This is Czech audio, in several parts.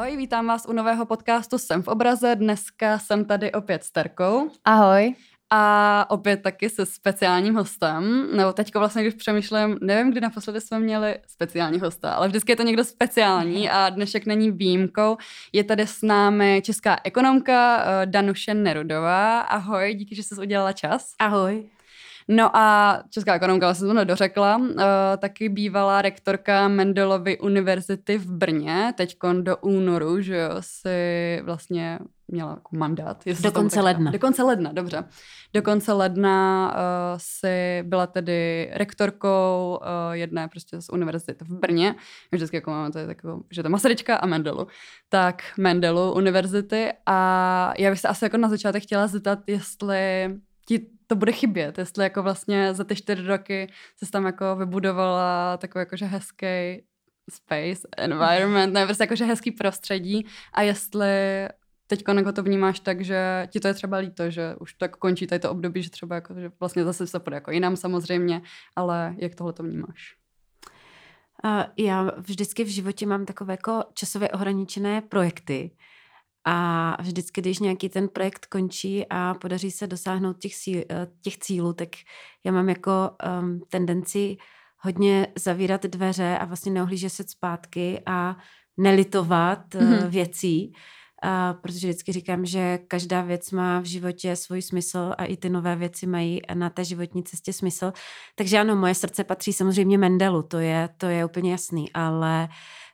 Ahoj, vítám vás u nového podcastu Jsem v obraze. Dneska jsem tady opět s Terkou. Ahoj. A opět taky se speciálním hostem. Nebo teďko vlastně, když přemýšlím, nevím, kdy naposledy jsme měli speciální hosta, ale vždycky je to někdo speciální a dnešek není výjimkou. Je tady s námi česká ekonomka eh, Danuše Nerudová. Ahoj, díky, že jsi udělala čas. Ahoj. No a Česká ekonomka vlastně to nedořekla, uh, taky bývalá rektorka Mendelovy univerzity v Brně, teď do únoru, že jo, si vlastně měla jako mandát. Do konce ledna. Do konce ledna, dobře. Do konce ledna uh, si byla tedy rektorkou uh, jedné prostě z univerzity v Brně. Vždycky jako máme tady takovou, že to Masaryčka a Mendelu. Tak Mendelu univerzity a já bych se asi jako na začátek chtěla zeptat, jestli ti to bude chybět, jestli jako vlastně za ty čtyři roky se tam jako vybudovala takový jakože hezký space, environment, ne, prostě jakože hezký prostředí a jestli teď jako to vnímáš tak, že ti to je třeba líto, že už to jako končí tady to období, že třeba jako, že vlastně zase se půjde jako jinam samozřejmě, ale jak tohle to vnímáš? Já vždycky v životě mám takové jako časově ohraničené projekty, a vždycky, když nějaký ten projekt končí a podaří se dosáhnout těch, síl, eh, těch cílů, tak já mám jako um, tendenci hodně zavírat dveře a vlastně neohlížet se zpátky a nelitovat mm-hmm. věcí, a protože vždycky říkám, že každá věc má v životě svůj smysl a i ty nové věci mají na té životní cestě smysl. Takže ano, moje srdce patří samozřejmě Mendelu, to je, to je úplně jasný, ale Eh,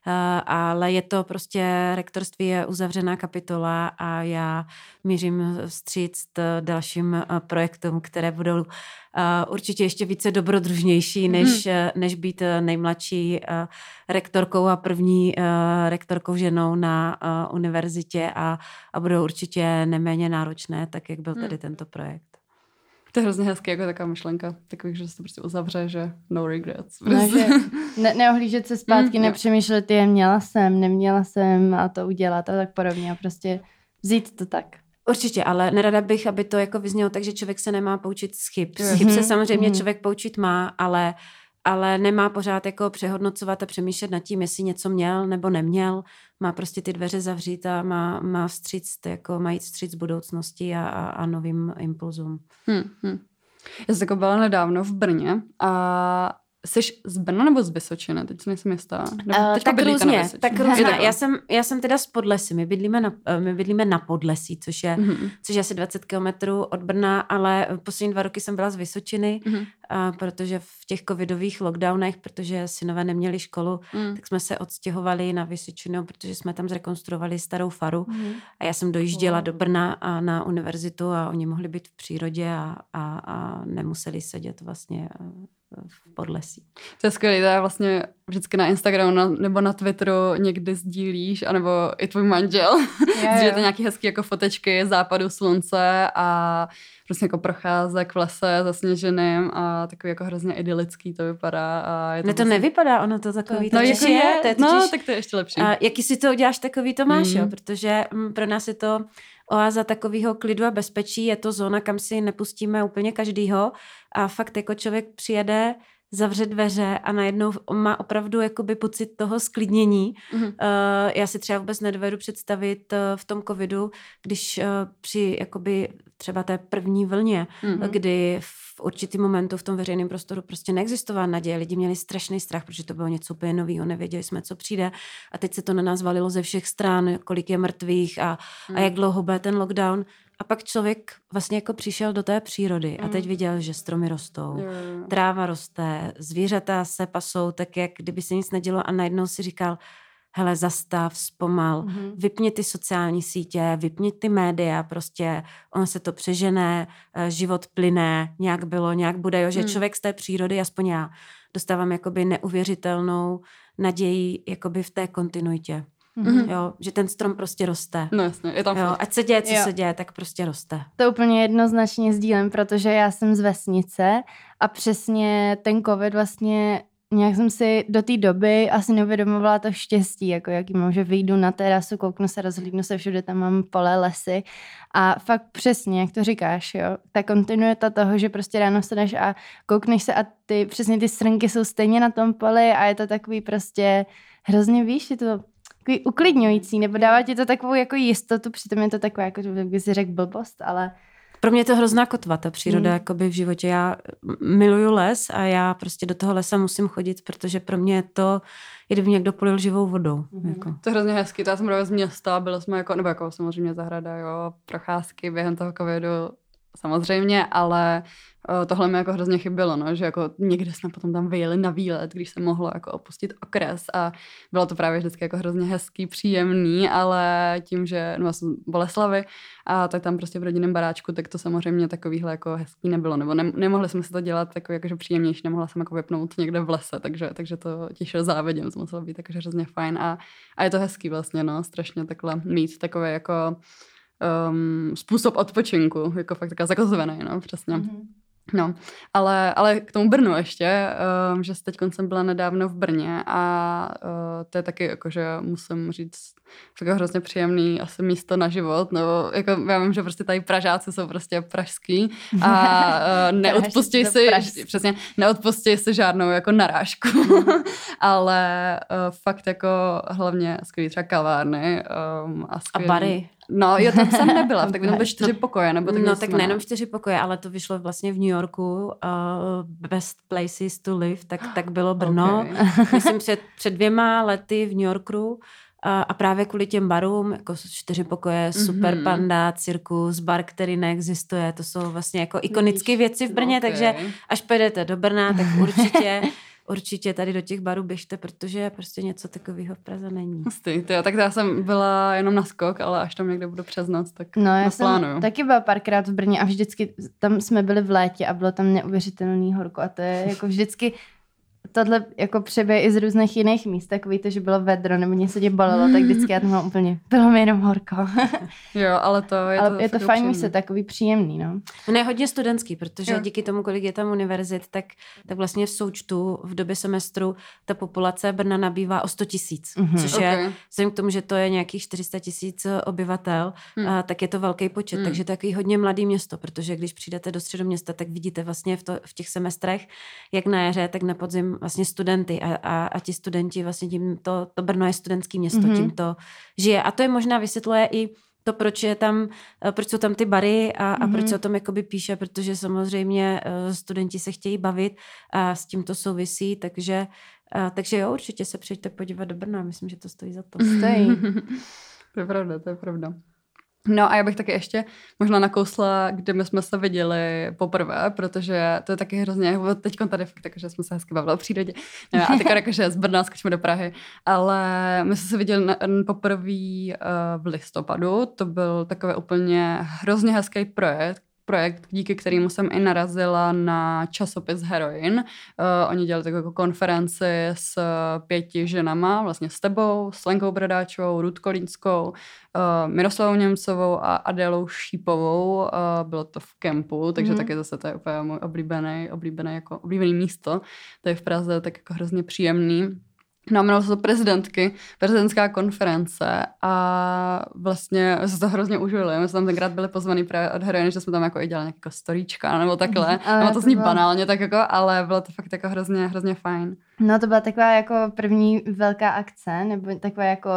ale je to prostě, rektorství je uzavřená kapitola a já mířím vstříc dalším eh, projektům, které budou eh, určitě ještě více dobrodružnější, než, hmm. než být nejmladší rektorkou a první rektorkou ženou na univerzitě a, a budou určitě neméně náročné, tak jak byl tady hmm. tento projekt. To je hrozně hezké, jako taková myšlenka. Takový, že se to prostě uzavře, že no regrets. No, že ne, neohlížet se zpátky, mm, nepřemýšlet, je měla jsem, neměla jsem a to udělat a tak podobně. A prostě vzít to tak. Určitě, ale nerada bych, aby to jako vyznělo tak, že člověk se nemá poučit z chyb. Z chyb se mhm, samozřejmě mm. člověk poučit má, ale ale nemá pořád jako přehodnocovat a přemýšlet nad tím, jestli něco měl nebo neměl. Má prostě ty dveře zavřít a má, má vstříc, jako mají vstříc budoucnosti a, a, a novým impulzům. Hmm, hmm. Já jsem byla nedávno v Brně a Jsi z Brna nebo z Vysočiny? Teď si nejsem jistá. uh, tak různě, tak různě. Já jsem, já jsem teda z Podlesy. My bydlíme na, eh, my bydlíme na Podlesí, což je, mm-hmm. což je asi 20 kilometrů od Brna, ale poslední dva roky jsem byla z Vysočiny, mm-hmm. uh, protože v těch covidových lockdownech, protože synové neměli školu, mm. tak jsme se odstěhovali na Vysočinu, protože jsme tam zrekonstruovali starou faru mm. a já jsem dojížděla do Brna a na univerzitu a oni mohli být v přírodě a, a, a nemuseli sedět vlastně v podlesí. To je skvělé, to je vlastně vždycky na Instagramu na, nebo na Twitteru někdy sdílíš, anebo i tvůj manžel, sdílíte nějaké hezké jako fotečky západu slunce a prostě jako procházek v lese zasněženým a takový jako hrozně idylický to vypadá. A je to ne, to vlastně... nevypadá, ono to takový to, no, jako je, je, to je no, totiž, no, tak to je ještě lepší. A jaký si to uděláš, takový to máš, mm. jo, protože m, mm, pro nás je to oáza takového klidu a bezpečí, je to zóna, kam si nepustíme úplně každýho a fakt jako člověk přijede, zavře dveře a najednou má opravdu jakoby pocit toho sklidnění. Mm-hmm. Uh, já si třeba vůbec nedovedu představit uh, v tom covidu, když uh, při jakoby třeba té první vlně, mm-hmm. kdy v určitý momentu v tom veřejném prostoru prostě neexistovala naděje. Lidi měli strašný strach, protože to bylo něco úplně nového, nevěděli jsme, co přijde. A teď se to na nás valilo ze všech stran, kolik je mrtvých a, mm. a jak dlouho bude ten lockdown. A pak člověk vlastně jako přišel do té přírody a teď mm. viděl, že stromy rostou, mm. tráva roste, zvířata se pasou tak, jak kdyby se nic nedělo a najednou si říkal, hele, zastav, zpomal, mm-hmm. vypni ty sociální sítě, vypni ty média, prostě on se to přežené, eh, život plyne, nějak bylo, nějak bude, jo, že mm. člověk z té přírody, aspoň já, dostávám jakoby neuvěřitelnou naději jakoby v té kontinuitě. Mm-hmm. Jo, že ten strom prostě roste. No jasně, je tam jo, Ať se děje, co jo. se děje, tak prostě roste. To úplně jednoznačně sdílem, protože já jsem z vesnice a přesně ten covid vlastně nějak jsem si do té doby asi neuvědomovala to štěstí, jako jaký mám, že vyjdu na terasu, kouknu se, rozhlídnu se, všude tam mám pole, lesy. A fakt přesně, jak to říkáš, jo, ta kontinuita toho, že prostě ráno staneš a koukneš se a ty, přesně ty srnky jsou stejně na tom poli a je to takový prostě hrozně víš, je to takový uklidňující, nebo dává ti to takovou jako jistotu, přitom je to taková, jako by si řekl blbost, ale pro mě je to hrozná kotva, ta příroda, mm. jakoby v životě. Já miluju les a já prostě do toho lesa musím chodit, protože pro mě je to, kdyby někdo polil živou vodou. Mm. Jako. To je hrozně hezký. Já jsem právě z města, byli jsme jako, nebo jako samozřejmě zahrada, jo, procházky během toho covidu samozřejmě, ale Eh, tohle mi jako hrozně chybělo, no, že jako někde jsme potom tam vyjeli na výlet, když se mohlo jako opustit okres a bylo to právě vždycky jako hrozně hezký, příjemný, ale tím, že no, jsem Boleslavy a tak tam prostě v rodinném baráčku, tak to samozřejmě takovýhle jako hezký nebylo, nebo ne, nemohli jsme se to dělat jako jakože příjemnější, nemohla jsem jako vypnout někde v lese, takže, takže to těšil závěděm, to muselo být takže hrozně fajn a, a je to hezký vlastně, no, strašně takhle mít takové jako um, způsob odpočinku, jako fakt taková zakazovaný, no, přesně. Mm-hmm. No, ale, ale k tomu Brnu ještě, um, že teď jsem byla nedávno v Brně a uh, to je taky jako, že musím říct, jako hrozně příjemný asi místo na život, nebo jako já vím, že prostě tady Pražáci jsou prostě pražský a uh, neodpustí si, přesně, neodpustí si žádnou jako narážku, mhm. ale uh, fakt jako hlavně skvělý třeba kavárny um, a, skvělý, a bary. No, jo, tam jsem nebyla, tak by to byly čtyři pokoje, nebo tak No, tak nejenom čtyři pokoje, ale to vyšlo vlastně v New Yorku, uh, Best Places to Live, tak, tak bylo Brno. Okay. Myslím před, před dvěma lety v New Yorku a, a právě kvůli těm barům, jako čtyři pokoje, Super mm-hmm. Panda, Cirkus, bar, který neexistuje, to jsou vlastně jako ikonické věci v Brně, okay. takže až pojedete do Brna, tak určitě určitě tady do těch barů běžte, protože prostě něco takového v Praze není. Tyjo, tak já jsem byla jenom na skok, ale až tam někde budu přes noc, tak No já jsem taky byla párkrát v Brně a vždycky tam jsme byli v létě a bylo tam neuvěřitelný horko a to je jako vždycky tohle jako přeběh i z různých jiných míst, takový to, že bylo vedro nebo něco tě bolelo, tak vždycky já to mám úplně, bylo mi jenom horko. jo, ale to je ale to, je to fajn místo, takový příjemný, no. On je hodně studentský, protože jo. díky tomu, kolik je tam univerzit, tak, tak vlastně v součtu v době semestru ta populace Brna nabývá o 100 tisíc, mm-hmm. což okay. je, vzhledem k tomu, že to je nějakých 400 tisíc obyvatel, mm. a, tak je to velký počet, mm. takže to je takový hodně mladý město, protože když přijdete do středu města, tak vidíte vlastně v, to, v těch semestrech, jak na jaře, tak na podzim vlastně studenty a, a, a ti studenti vlastně tím to, to Brno je studentský město, mm-hmm. tím to žije. A to je možná vysvětluje i to, proč je tam, eh, proč jsou tam ty bary a, a mm-hmm. proč se o tom jakoby píše, protože samozřejmě uh, studenti se chtějí bavit a s tím to souvisí, takže, uh, takže jo, určitě se přijďte podívat do Brna, myslím, že to stojí za to. Stojí. to je pravda, to je pravda. No a já bych taky ještě možná nakousla, kde my jsme se viděli poprvé, protože to je taky hrozně, teď tady fakt takže jsme se hezky bavili o přírodě. No, a teďka že z Brna skočíme do Prahy, ale my jsme se viděli poprvé uh, v listopadu, to byl takový úplně hrozně hezký projekt, projekt, díky kterému jsem i narazila na časopis Heroin. Uh, oni dělali takovou konferenci s pěti ženama, vlastně s tebou, s Lenkou Bradáčovou, Rudko Línskou, uh, Miroslavou Němcovou a Adélou Šípovou. Uh, bylo to v kempu, takže mm-hmm. taky zase to je úplně můj oblíbený, oblíbený, jako, oblíbený místo. To je v Praze tak jako hrozně příjemný. No, jmenovalo se to prezidentky, prezidentská konference a vlastně se to hrozně užili. My jsme tam tenkrát byli pozvaný právě od heroiny, že jsme tam jako i dělali nějakého storíčka nebo takhle. Ale no, to, to zní bylo... banálně tak jako, ale bylo to fakt jako hrozně, hrozně fajn. No to byla taková jako první velká akce, nebo taková jako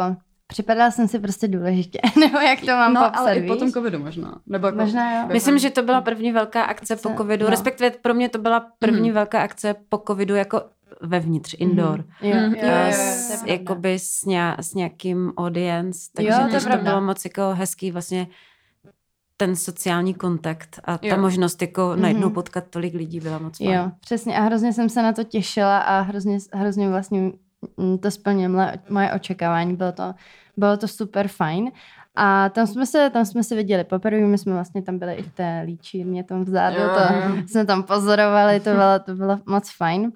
Připadala jsem si prostě důležitě, nebo jak to mám no, popsat, ale víš? i po tom covidu možná. Nebo jako, možná jo. Myslím, že to byla první velká akce po covidu, no. respektive pro mě to byla první mm. velká akce po covidu jako vevnitř, indoor. Mm. Jo, jo, jo, jo, s, jakoby s, ně, s nějakým audience, takže jo, to, to bylo moc jako hezký vlastně ten sociální kontakt a ta jo. možnost jako mm-hmm. najednou potkat tolik lidí byla moc fajn. Jo, přesně a hrozně jsem se na to těšila a hrozně, hrozně vlastně to splnilo moje očekávání, bylo to, bylo to super fajn. A tam jsme se, tam jsme se viděli poprvé, my jsme vlastně tam byli i v té líčírně tam vzadu, to jsme tam pozorovali, to bylo, to bylo moc fajn.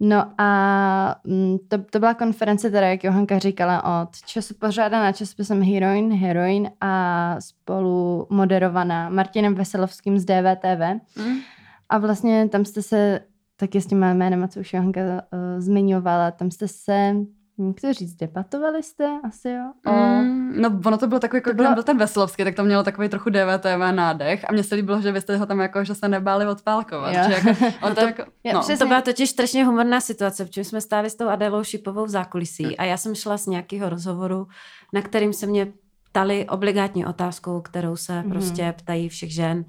No a mm, to, to byla konference, teda, jak Johanka říkala, od času pořádaná časopisem Heroin, Heroin a spolu moderovaná Martinem Veselovským z DVTV. Mm. A vlastně tam jste se taky s tím jménem, co už Johanka uh, zmiňovala, tam jste se to říct, debatovali jste asi, jo? O... Mm, Mm, no ono to bylo takový, jako bylo... byl ten Veselovský, tak to mělo takový trochu DVTV nádech a mně se líbilo, že vy jste ho tam jako, že se nebáli odpálkovat. Že jako, on to, to, jako, no. to byla totiž strašně humorná situace, protože jsme stáli s tou Adelou Šipovou v zákulisí a já jsem šla z nějakého rozhovoru, na kterým se mě ptali obligátní otázkou, kterou se mm-hmm. prostě ptají všech žen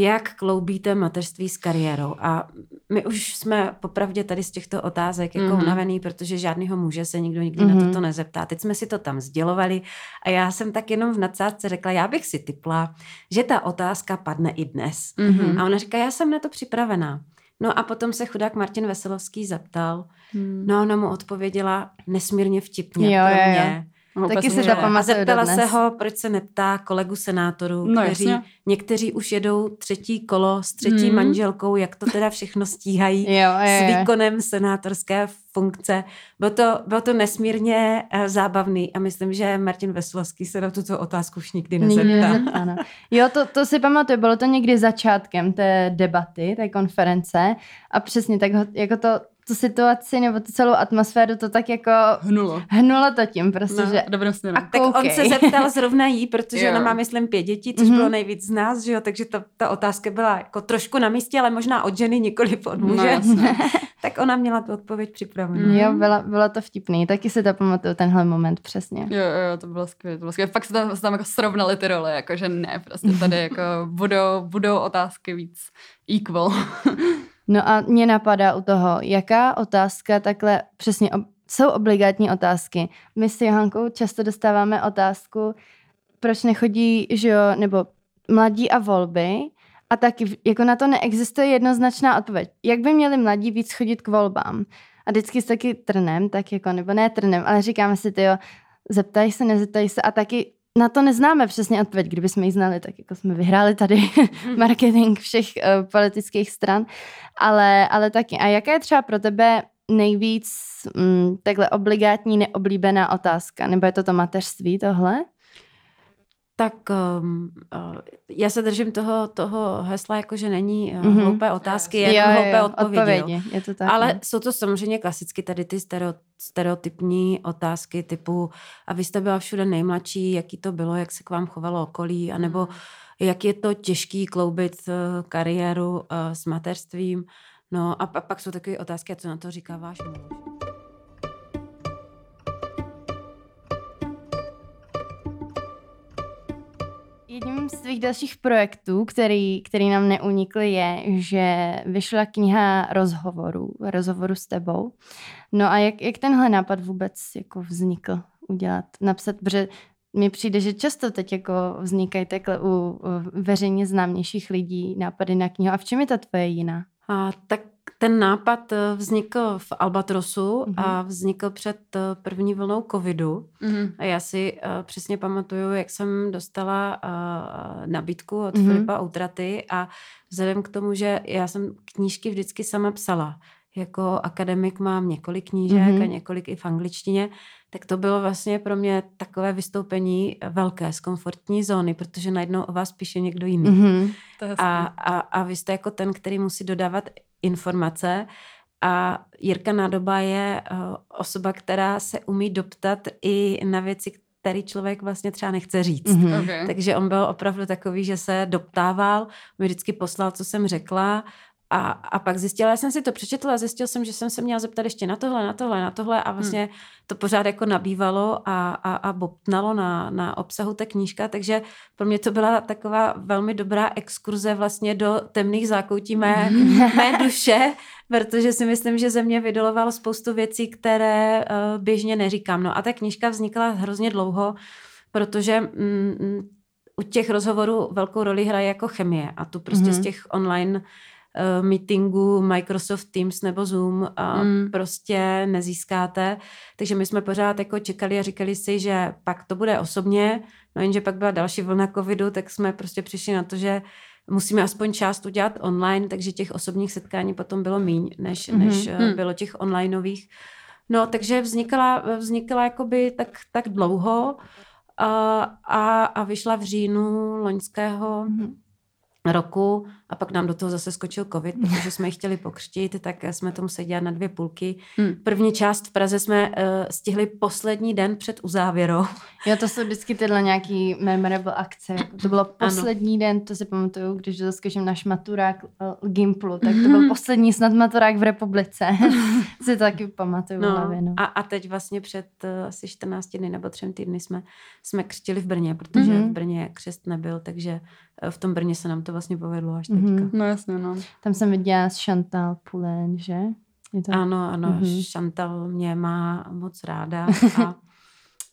jak kloubíte mateřství s kariérou. A my už jsme popravdě tady z těchto otázek jako mm-hmm. unavený, protože žádného muže se nikdo nikdy mm-hmm. na toto nezeptá. Teď jsme si to tam sdělovali a já jsem tak jenom v nadsázce řekla, já bych si typla, že ta otázka padne i dnes. Mm-hmm. A ona říká, já jsem na to připravená. No a potom se chudák Martin Veselovský zeptal, hmm. no ona mu odpověděla nesmírně vtipně jo, pro mě. Jo, jo No, Taky si to A zeptala se ho, proč se neptá kolegu senátorů, no, kteří jasně. někteří už jedou třetí kolo s třetí hmm. manželkou, jak to teda všechno stíhají jo, jo, jo. s výkonem senátorské funkce. Bylo to, bylo to nesmírně uh, zábavný a myslím, že Martin Veslovský se na tuto otázku už nikdy nezeptá. Nikdy ano. Jo, to, to si pamatuju, bylo to někdy začátkem té debaty, té konference a přesně tak jako to tu situaci nebo tu celou atmosféru to tak jako hnulo. Hnulo to tím prostě, no, že... Dobrým A tak on se zeptal zrovna jí, protože jo. ona má, myslím, pět dětí, což mm-hmm. bylo nejvíc z nás, že jo, takže ta, ta otázka byla jako trošku na místě, ale možná od ženy, nikoli od muže. No, tak ona měla tu odpověď připravenou. Mm. Jo, bylo, bylo to vtipný, taky si to pamatuju, tenhle moment přesně. Jo, jo, to bylo skvělé, to bylo skvělé. Fakt se tam, se tam jako srovnali ty role, jako že ne, prostě tady jako budou, budou otázky víc equal. No a mě napadá u toho, jaká otázka takhle přesně ob, jsou obligátní otázky. My s Johankou často dostáváme otázku, proč nechodí, že jo, nebo mladí a volby, a taky jako na to neexistuje jednoznačná odpověď. Jak by měli mladí víc chodit k volbám? A vždycky s taky trnem, tak jako, nebo ne trnem, ale říkáme si, ty jo, zeptají se, nezeptají se a taky na to neznáme přesně odpověď. Kdyby jsme ji znali, tak jako jsme vyhráli tady marketing všech uh, politických stran. Ale, ale taky. A jaká je třeba pro tebe nejvíc mm, takhle obligátní, neoblíbená otázka? Nebo je to to mateřství tohle? Tak um, uh, já se držím toho, toho hesla, jako že není uh, mm-hmm. hloupé otázky, jen jo, hloupé jo, odpovědi. odpovědi. Je to tak, Ale ne? jsou to samozřejmě klasicky tady ty stereotypní otázky typu a vy jste byla všude nejmladší, jaký to bylo, jak se k vám chovalo okolí, anebo mm. jak je to těžký kloubit uh, kariéru uh, s mateřstvím. No a, a pak jsou takové otázky, a co na to říká váš muž. Jedním z tvých dalších projektů, který, který nám neunikl, je, že vyšla kniha rozhovorů, rozhovoru s tebou. No a jak, jak tenhle nápad vůbec jako vznikl udělat, napsat, protože mi přijde, že často teď jako vznikají takhle u veřejně známějších lidí nápady na knihu. A v čem je ta tvoje jiná? A, tak ten nápad eh, vznikl v Albatrosu mm-hmm. a mhm. vznikl před eh, první vlnou covidu. Mm-hmm. A já si uh, přesně pamatuju, jak jsem dostala uh, nabídku od mm-hmm. Filipa Outraty a vzhledem k tomu, že já jsem knížky vždycky sama psala, jako akademik mám několik knížek mm-hmm. a několik i v angličtině, tak to bylo vlastně pro mě takové vystoupení velké z komfortní zóny, protože najednou o vás píše někdo jiný. Mm-hmm. A, a, a vy jste jako ten, který musí dodávat informace a Jirka Nádoba je uh, osoba, která se umí doptat i na věci, který člověk vlastně třeba nechce říct. Mm-hmm. Okay. Takže on byl opravdu takový, že se doptával, mi vždycky poslal, co jsem řekla a, a pak zjistila, já jsem si to přečetla a zjistil jsem, že jsem se měla zeptat ještě na tohle, na tohle, na tohle a vlastně hmm. to pořád jako nabývalo a, a, a bobtnalo na, na obsahu té knížka, takže pro mě to byla taková velmi dobrá exkurze vlastně do temných zákoutí mé, mé duše, protože si myslím, že ze mě vydoloval spoustu věcí, které uh, běžně neříkám. No a ta knížka vznikla hrozně dlouho, protože mm, mm, u těch rozhovorů velkou roli hraje jako chemie a tu prostě mm-hmm. z mhm. těch online uh, meetingu Microsoft Teams nebo Zoom a mm. prostě nezískáte. Takže my jsme pořád jako čekali a říkali si, že pak to bude osobně, no jenže pak byla další vlna covidu, tak jsme prostě přišli na to, že musíme aspoň část udělat online, takže těch osobních setkání potom bylo míň, než, mm-hmm. než mm. bylo těch onlineových. No, takže vznikla, vznikla jakoby tak, tak dlouho a, a, a vyšla v říjnu loňského mm-hmm roku a pak nám do toho zase skočil covid, protože jsme ji chtěli pokřtit, tak jsme to museli dělat na dvě půlky. Hmm. První část v Praze jsme uh, stihli poslední den před uzávěrou. Jo, to jsou vždycky tyhle nějaký memorable akce. To bylo poslední ano. den, to si pamatuju, když zaskočím náš maturák uh, Gimplu, tak to byl mhm. poslední snad maturák v republice. si to taky pamatuju no, hlavě, no. A, a teď vlastně před uh, asi 14 dny nebo třem týdny jsme, jsme křtili v Brně, protože mm-hmm. v Brně křest nebyl, takže v tom Brně se nám to vlastně povedlo až teďka. Mm-hmm. No jasně, no. Tam jsem viděla s Chantal Poulain, že? Je to... Ano, ano, mm-hmm. Chantal mě má moc ráda a,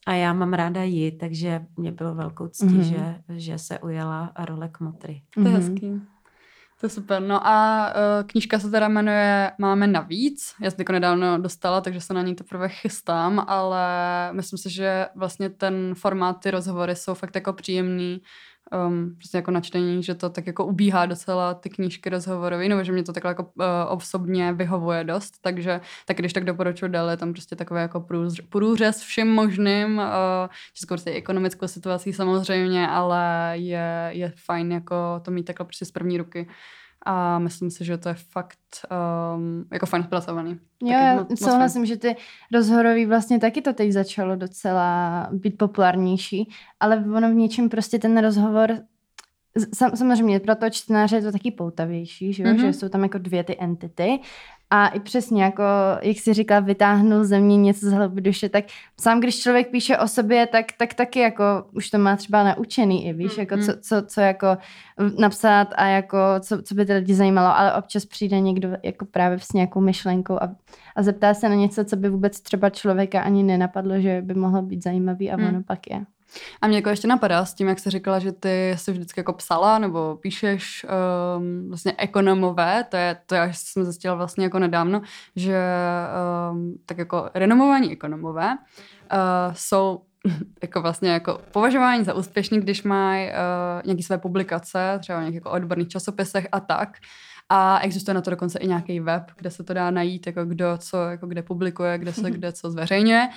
a já mám ráda ji, takže mě bylo velkou ctí, mm-hmm. že, že se ujela role Kmotry. To je mm-hmm. hezký. To je super. No a uh, knížka se teda jmenuje Máme navíc. Já jsem to nedávno dostala, takže se na ní teprve chystám, ale myslím si, že vlastně ten formát, ty rozhovory jsou fakt jako příjemný um, prostě jako načtení, že to tak jako ubíhá docela ty knížky rozhovorové, nebo že mě to takhle jako uh, osobně vyhovuje dost, takže tak když tak doporučuji dále, tam prostě takové jako průřez všem možným, uh, českou prostě ekonomickou situací samozřejmě, ale je, je fajn jako to mít takhle prostě z první ruky a myslím si, že to je fakt um, jako fajn zpracovaný. Jo, já souhlasím, že ty rozhorový vlastně taky to teď začalo docela být populárnější, ale ono v něčem prostě ten rozhovor Sam, samozřejmě pro to čtenáře je to taky poutavější, že, mm-hmm. že jsou tam jako dvě ty entity a i přesně jako, jak jsi říkal, vytáhnul ze mě něco z hloubi duše, tak sám když člověk píše o sobě, tak, tak taky jako už to má třeba naučený i, víš, jako co, co, co jako napsat a jako co, co by ty lidi zajímalo, ale občas přijde někdo jako právě s nějakou myšlenkou a, a zeptá se na něco, co by vůbec třeba člověka ani nenapadlo, že by mohlo být zajímavý a mm. ono pak je. A mě jako ještě napadá s tím, jak jsi říkala, že ty jsi vždycky jako psala nebo píšeš um, vlastně ekonomové, to je, to já jsem zjistila vlastně jako nedávno, že um, tak jako renomovaní ekonomové uh, jsou jako vlastně jako považování za úspěšný, když mají uh, nějaké své publikace, třeba v nějakých jako odborných časopisech a tak. A existuje na to dokonce i nějaký web, kde se to dá najít, jako kdo co, jako kde publikuje, kde se kde co zveřejňuje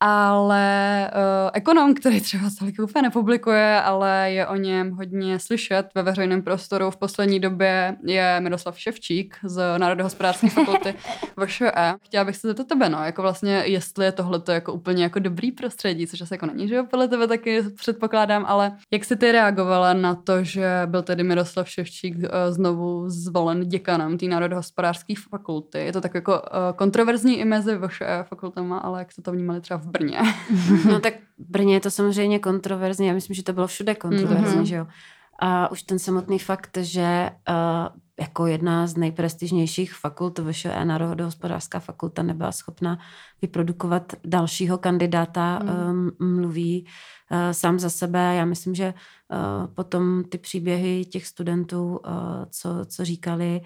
ale uh, ekonom, který třeba tolik úplně nepublikuje, ale je o něm hodně slyšet ve veřejném prostoru v poslední době, je Miroslav Ševčík z Národohospodářské fakulty VŠE. Chtěla bych se zeptat tebe, no, jako vlastně, jestli je tohle jako úplně jako dobrý prostředí, což asi jako není, že jo, podle tebe taky předpokládám, ale jak jsi ty reagovala na to, že byl tedy Miroslav Ševčík uh, znovu zvolen děkanem té Národohospodářské fakulty? Je to tak jako uh, kontroverzní i mezi VŠE fakultama, ale jak se to vnímali třeba v Brně. no tak v Brně je to samozřejmě kontroverzní, já myslím, že to bylo všude kontroverzní, mm-hmm. že jo. A už ten samotný fakt, že uh, jako jedna z nejprestižnějších fakult VŠE Národohospodářská fakulta nebyla schopna vyprodukovat dalšího kandidáta, mm. um, mluví uh, sám za sebe. Já myslím, že uh, potom ty příběhy těch studentů, uh, co, co říkali,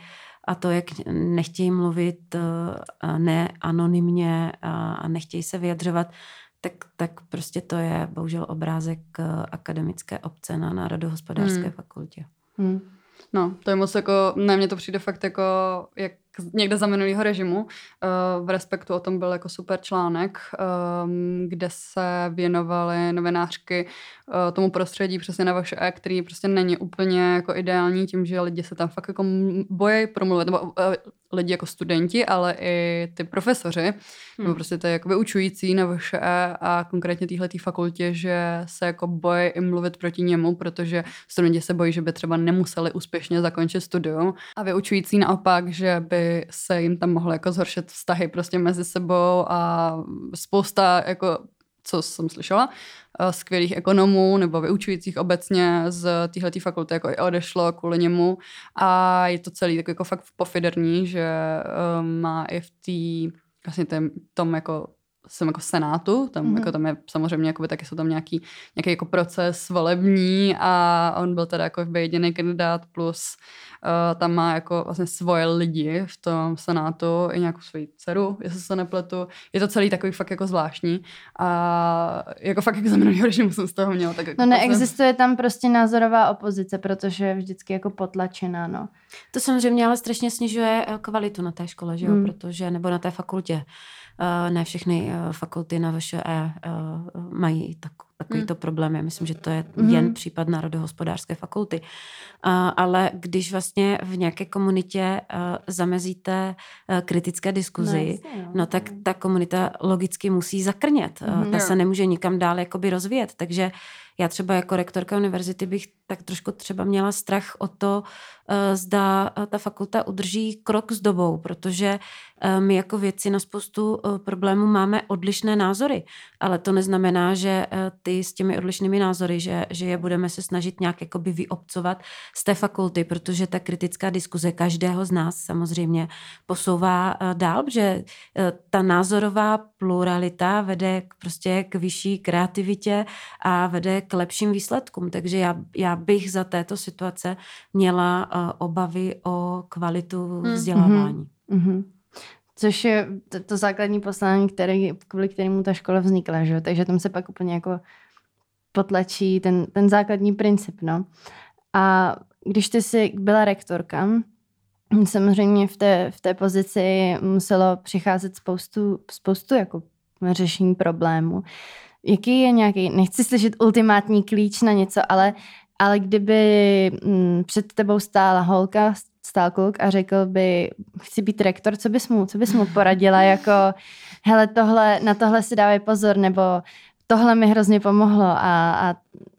a to, jak nechtějí mluvit uh, ne anonymně a nechtějí se vyjadřovat, tak, tak prostě to je bohužel obrázek akademické obce na Národohospodářské hmm. fakultě. Hmm. No, to je moc jako, na mě to přijde fakt jako, jak někde za minulého režimu. Uh, v Respektu o tom byl jako super článek, um, kde se věnovaly novinářky uh, tomu prostředí přesně na vaše E, který prostě není úplně jako ideální tím, že lidi se tam fakt jako bojí promluvit, nebo uh, lidi jako studenti, ale i ty profesoři, hmm. nebo prostě ty jako vyučující na vaše E a konkrétně téhle fakultě, že se jako bojí i mluvit proti němu, protože studenti se bojí, že by třeba nemuseli úspěšně zakončit studium a vyučující naopak, že by se jim tam mohlo jako zhoršit vztahy prostě mezi sebou a spousta jako co jsem slyšela, eh, skvělých ekonomů nebo vyučujících obecně z téhle fakulty jako i odešlo kvůli němu. A je to celý tak jako fakt pofiderní, že um, má i v té vlastně tém, tom jako jsem jako senátu, tam, mm-hmm. jako tam je samozřejmě jakoby, taky jsou tam nějaký, nějaký jako proces volební a on byl teda jako jediný kandidát plus uh, tam má jako vlastně svoje lidi v tom senátu i nějakou svoji dceru, jestli se nepletu. Je to celý takový fakt jako zvláštní a jako fakt jako za minulého režimu jsem z toho měla. Tak jako no neexistuje tam prostě názorová opozice, protože je vždycky jako potlačená, no. To samozřejmě ale strašně snižuje eh, kvalitu na té škole, že jo, hmm. protože, nebo na té fakultě. Uh, ne všechny uh, fakulty na VŠE uh, mají tak, takovýto mm. problém. Já myslím, že to je mm. jen případ národohospodářské fakulty. Ale když vlastně v nějaké komunitě zamezíte kritické diskuzi, no, jasně, no. no tak ta komunita logicky musí zakrnět. Mm. Uh, ta se nemůže nikam dál jakoby rozvíjet. Takže já třeba jako rektorka univerzity bych tak trošku třeba měla strach o to, eh, zda eh, ta fakulta udrží krok s dobou, protože eh, my jako věci na spoustu problémů máme odlišné názory, ale to neznamená, že ty s těmi odlišnými názory, že, že je budeme se snažit nějak jakoby vyobcovat z té fakulty, protože ta kritická diskuze každého z nás samozřejmě posouvá dál, že ta názorová pluralita vede prostě k vyšší kreativitě a vede k lepším výsledkům. Takže já, já bych za této situace měla uh, obavy o kvalitu hmm. vzdělávání. Mm-hmm. Což je to, to základní poslání, který, kvůli kterému ta škola vznikla, že? takže tam se pak úplně jako potlačí ten, ten základní princip. No. A když ty jsi byla rektorka, samozřejmě v té, v té pozici muselo přicházet spoustu, spoustu jako řešení problémů. Jaký je nějaký, nechci slyšet ultimátní klíč na něco, ale ale kdyby mm, před tebou stála holka, stál kluk a řekl by, chci být rektor, co bys mu, co bys mu poradila, jako hele, tohle, na tohle si dávej pozor, nebo tohle mi hrozně pomohlo a, a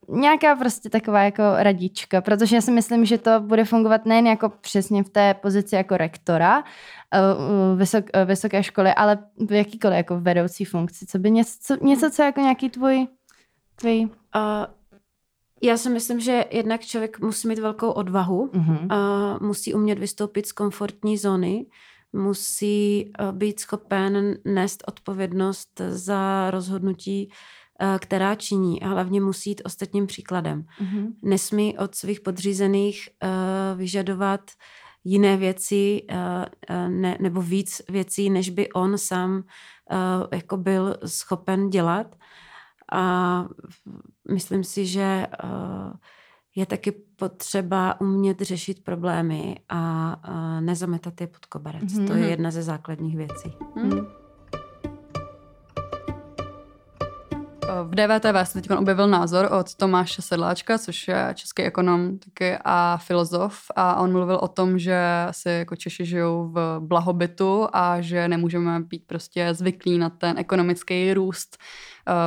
nějaká prostě taková jako radička, protože já si myslím, že to bude fungovat nejen jako přesně v té pozici jako rektora eh, vysok, eh, vysoké školy, ale v jakýkoliv jako vedoucí funkci. Co by něco, co, něco co jako nějaký tvůj, tvůj... Uh, já si myslím, že jednak člověk musí mít velkou odvahu, mm-hmm. a musí umět vystoupit z komfortní zóny, musí eh, být schopen nést odpovědnost za rozhodnutí, eh, která činí a hlavně musí jít ostatním příkladem. Mm-hmm. Nesmí od svých podřízených eh, vyžadovat jiné věci ne, nebo víc věcí, než by on sám jako byl schopen dělat. A myslím si, že eh, je taky potřeba umět řešit problémy a nezametat je pod koberec. Mm-hmm. To je mhm. jedna ze základních věcí. Mm. V DVTV se teď objevil názor od Tomáše Sedláčka, což je český ekonom taky a filozof a on mluvil o tom, že si jako Češi žijou v blahobytu a že nemůžeme být prostě zvyklí na ten ekonomický růst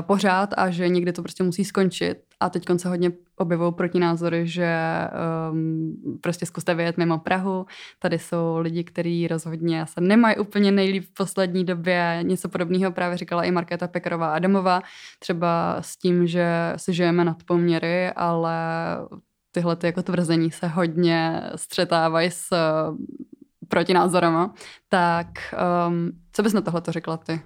pořád a že někdy to prostě musí skončit. A teď se hodně objevují protinázory, že um, prostě zkuste vyjet mimo Prahu. Tady jsou lidi, kteří rozhodně se nemají úplně nejlíp v poslední době. Něco podobného právě říkala i Markéta Pekarová Adamová, třeba s tím, že si žijeme nad poměry, ale tyhle ty jako tvrzení se hodně střetávají s uh, protinázorama. Tak um, co bys na tohle to řekla ty?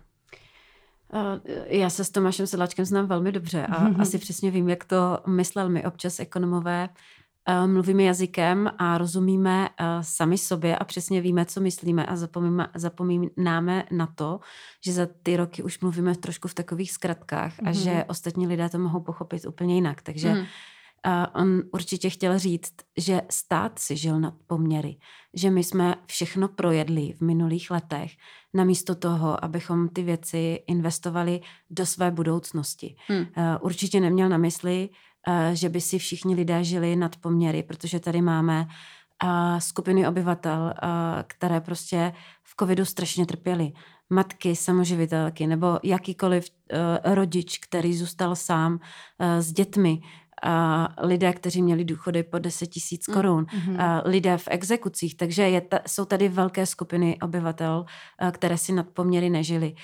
Já se s Tomášem Sedláčkem znám velmi dobře a mm-hmm. asi přesně vím, jak to myslel. My občas ekonomové mluvíme jazykem a rozumíme sami sobě a přesně víme, co myslíme a zapomínáme na to, že za ty roky už mluvíme trošku v takových zkratkách mm-hmm. a že mhm. ostatní lidé to mohou pochopit úplně jinak. Takže mm. On určitě chtěl říct, že stát si žil nad poměry, že my jsme všechno projedli v minulých letech namísto toho, abychom ty věci investovali do své budoucnosti. Hmm. Eh, určitě neměl na mysli, eh, že by si všichni lidé žili nad poměry, protože tady máme eh, skupiny obyvatel, které prostě v covidu strašně trpěly. Matky, samoživitelky nebo jakýkoliv rodič, který zůstal sám s dětmi, a lidé, kteří měli důchody po 10 tisíc mm, korun, mm-hmm. lidé v exekucích, takže je ta, jsou tady velké skupiny obyvatel, které si nad poměry nežili.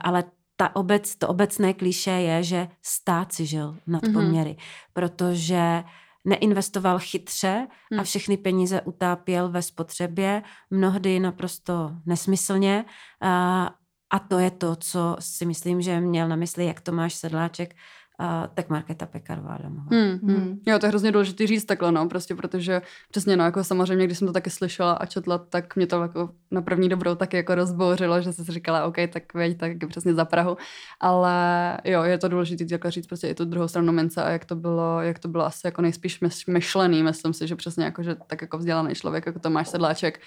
Ale ta obec, to obecné klíše je, že stát si žil nad mm-hmm. poměry, protože neinvestoval chytře a mm. všechny peníze utápěl ve spotřebě, mnohdy naprosto nesmyslně. A, a to je to, co si myslím, že měl na mysli jak Tomáš Sedláček Uh, tak Markéta Pekarová domová. Hmm, hmm. Jo, to je hrozně důležité říct takhle, no, prostě protože přesně, no, jako samozřejmě, když jsem to taky slyšela a četla, tak mě to jako na první dobrou taky jako rozbouřilo, že jsem si říkala, OK, tak veď, tak je přesně za Prahu, ale jo, je to důležité jako říct prostě i tu druhou stranu mince a jak to bylo, jak to bylo asi jako nejspíš myšlený, myslím si, že přesně jako, že tak jako vzdělaný člověk, jako Tomáš Sedláček,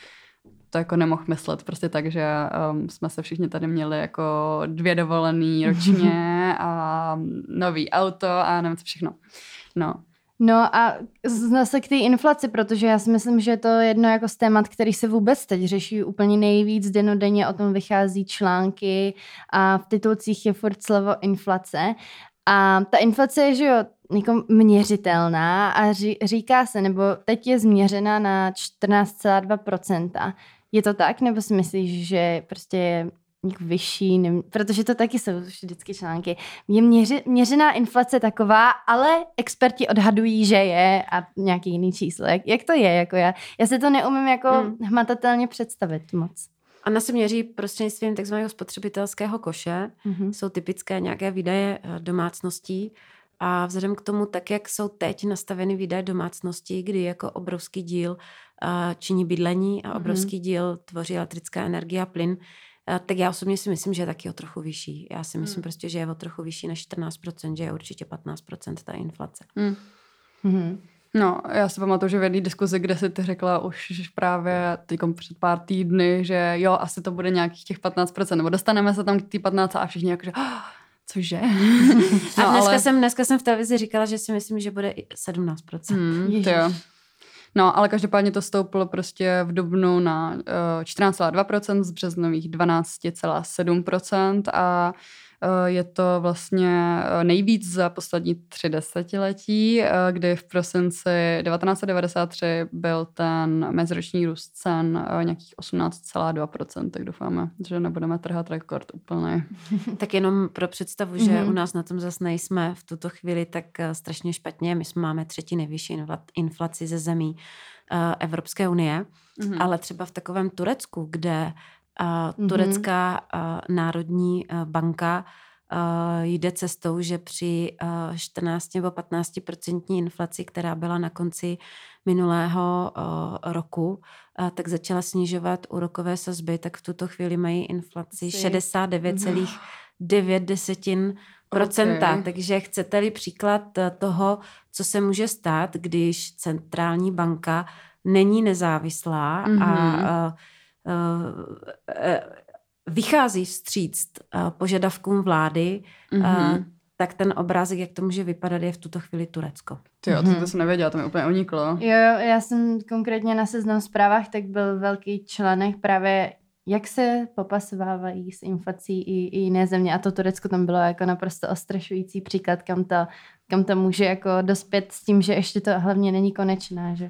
to jako nemohl myslet prostě tak, že um, jsme se všichni tady měli jako dvě dovolený ročně a nový auto a nevím co všechno. No. No a zase k té inflaci, protože já si myslím, že to je jedno jako z témat, který se vůbec teď řeší úplně nejvíc. Denodenně o tom vychází články a v titulcích je furt slovo inflace. A ta inflace je, že jo, jako měřitelná a ří, říká se, nebo teď je změřena na 14,2%. Je to tak, nebo si myslíš, že prostě je vyšší, nevím, protože to taky jsou vždycky články. Je měři, měřená inflace taková, ale experti odhadují, že je a nějaký jiný číslo. Jak, to je? Jako já, já si to neumím jako hmm. hmatatelně představit moc. Ona se měří prostřednictvím takzvaného spotřebitelského koše. Mm-hmm. Jsou typické nějaké výdaje eh, domácností. A vzhledem k tomu, tak jak jsou teď nastaveny výdaje domácností, kdy jako obrovský díl činí bydlení a mhm. obrovský mm-hmm. díl tvoří elektrická energie a plyn, tak já osobně si myslím, že je taky o trochu vyšší. Já si myslím mm. prostě, že je o trochu vyšší než 14%, že je určitě 15% ta inflace. Mm. Mm-hmm. No, já si pamatuju, že v jedné diskuzi, kde si ty řekla už právě před pár týdny, že jo, asi to bude nějakých těch 15%, nebo dostaneme se tam k té 15 a všichni jakože, oh, cože? no, a dneska, ale... jsem, dneska jsem v televizi říkala, že si myslím, že bude 17%. Hmm, to jo. No, ale každopádně to stouplo prostě v dubnu na uh, eh, 14,2%, z březnových 12,7% a je to vlastně eh, nejvíc za poslední tři desetiletí, eh, kdy v prosinci 1993 byl ten meziroční růst cen nějakých 18,2%, tak doufáme, že nebudeme trhat rekord úplně. tak jenom pro představu, že mm-hmm. u nás na tom zase nejsme v tuto chvíli tak strašně špatně. My jsme máme třetí nejvyšší inflaci ze zemí Evropské unie, mm-hmm. ale třeba v takovém Turecku, kde mm-hmm. Turecká národní banka jde cestou, že při 14 nebo 15% inflaci, která byla na konci minulého roku, tak začala snižovat úrokové sazby, tak v tuto chvíli mají inflaci 69,9 desetin procenta. Okay. Takže chcete-li příklad e, toho, co se může stát, když centrální banka není nezávislá mm-hmm. a vychází vstříc eh, požadavkům vlády, mm-hmm. tak ten obrázek, jak to může vypadat, je v tuto chvíli Turecko. Ty jo, to, to jsem nevěděla, to mi úplně uniklo. Jo, já jsem konkrétně na seznam zprávách, tak byl velký článek právě jak se popasovávají s inflací i, i jiné země a to Turecko tam bylo jako naprosto ostrašující příklad, kam to, kam to může jako dospět s tím, že ještě to hlavně není konečná, že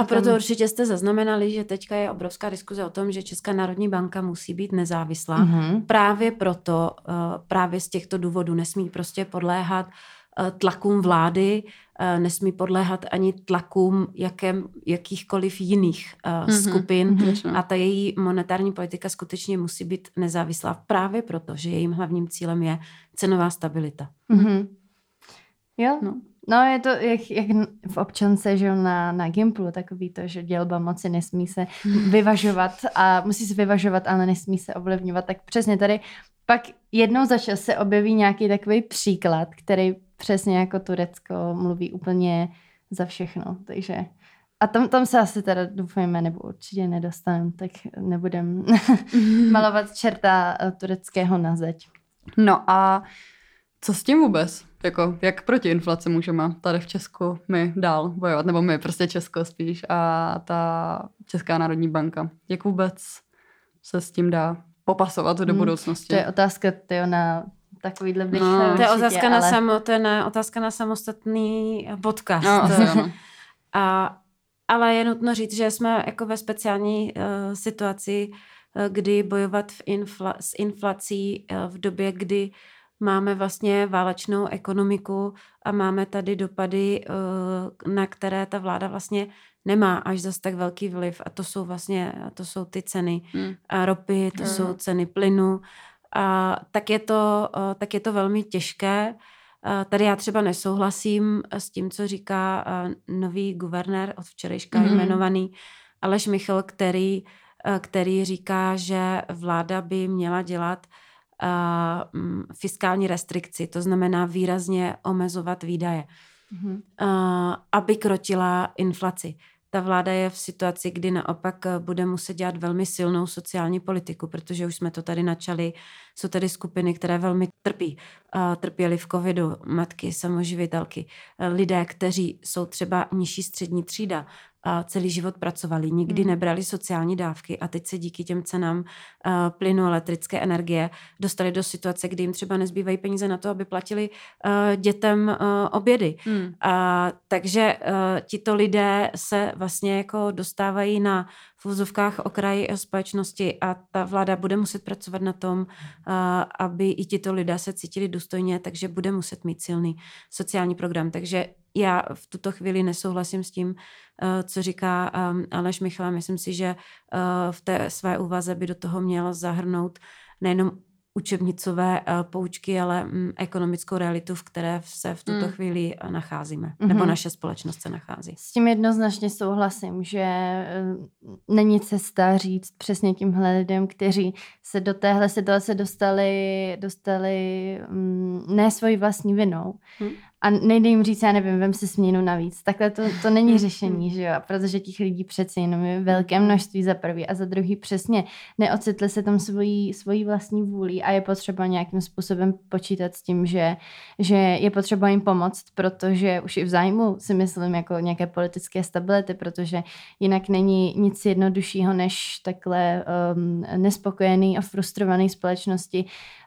a proto určitě jste zaznamenali, že teďka je obrovská diskuze o tom, že Česká národní banka musí být nezávislá. Mm-hmm. Právě proto, eh, právě z těchto důvodů nesmí prostě podléhat eh, tlakům vlády, eh, nesmí podléhat ani tlakům jakém, jakýchkoliv jiných mm-hmm. skupin mm-hmm. a ta její monetární politika skutečně musí být nezávislá právě proto, že jejím hlavním cílem je cenová stabilita. Mm-hmm. Jo, no. No je to jak, jak v občance, že na, na Gimplu, takový to, že dělba moci nesmí se vyvažovat a musí se vyvažovat, ale nesmí se ovlivňovat. Tak přesně tady pak jednou za čas se objeví nějaký takový příklad, který přesně jako Turecko mluví úplně za všechno. Takže a tam, tam se asi teda doufejme, nebo určitě nedostaneme, tak nebudem malovat čerta tureckého na zeď. No a co s tím vůbec? Jako, jak proti inflaci můžeme tady v Česku my dál bojovat, nebo my prostě Česko spíš a ta Česká národní banka. Jak vůbec se s tím dá popasovat do hmm, budoucnosti? To je otázka tyjo, na takovýhle bych no, To je otázka, ale... na samo, to je na, otázka na samostatný podcast. No, asi, ano. a, ale je nutno říct, že jsme jako ve speciální uh, situaci, uh, kdy bojovat v infla, s inflací uh, v době, kdy máme vlastně válečnou ekonomiku a máme tady dopady, eh, na které ta vláda vlastně nemá až zas tak velký vliv a to jsou vlastně, to jsou ty ceny hmm. ropy, to hmm. jsou ceny plynu a tak je to, eh, tak je to velmi těžké. Eh, tady já třeba nesouhlasím s tím, co říká nový guvernér od včerejška hmm. jmenovaný Aleš Michal, který, který říká, že vláda by měla dělat uh, uh, fiskální restrikci, to znamená výrazně omezovat výdaje, mm-hmm. uh, aby krotila inflaci. Ta vláda je v situaci, kdy naopak bude muset dělat velmi silnou sociální politiku, protože už jsme to tady načali Jsou tady skupiny, které velmi trpí. Trpěli v covidu matky, samoživitelky, lidé, kteří jsou třeba nižší střední třída, a celý život pracovali, nikdy hmm. nebrali sociální dávky a teď se díky těm cenám plynu, elektrické energie dostali do situace, kdy jim třeba nezbývají peníze na to, aby platili dětem obědy. Hmm. Uh, takže tito lidé se vlastně jako dostávají na v vozovkách okraj společnosti a ta vláda bude muset pracovat na tom, aby i tito lidé se cítili důstojně, takže bude muset mít silný sociální program. Takže já v tuto chvíli nesouhlasím s tím, eh, co říká ehm, Aleš Michal. Myslím si, že eh, v té své úvaze by do toho měl zahrnout nejenom učebnicové uh, poučky, ale um, ekonomickou realitu, v které se v tuto mm. chvíli nacházíme, mm-hmm. nebo naše společnost se nachází. S tím jednoznačně souhlasím, že uh, není cesta říct přesně tímhle lidem, kteří se do téhle situace dostali, dostali um, ne svojí vlastní vinou, mm a nejde jim říct, já nevím, vem si směnu navíc. Takhle to, to není řešení, že jo? Protože těch lidí přeci jenom je velké množství za prvý a za druhý přesně neocitli se tam svojí, svojí vlastní vůli a je potřeba nějakým způsobem počítat s tím, že, že je potřeba jim pomoct, protože už i v zájmu si myslím jako nějaké politické stability, protože jinak není nic jednoduššího, než takhle um, nespokojený a frustrovaný společnosti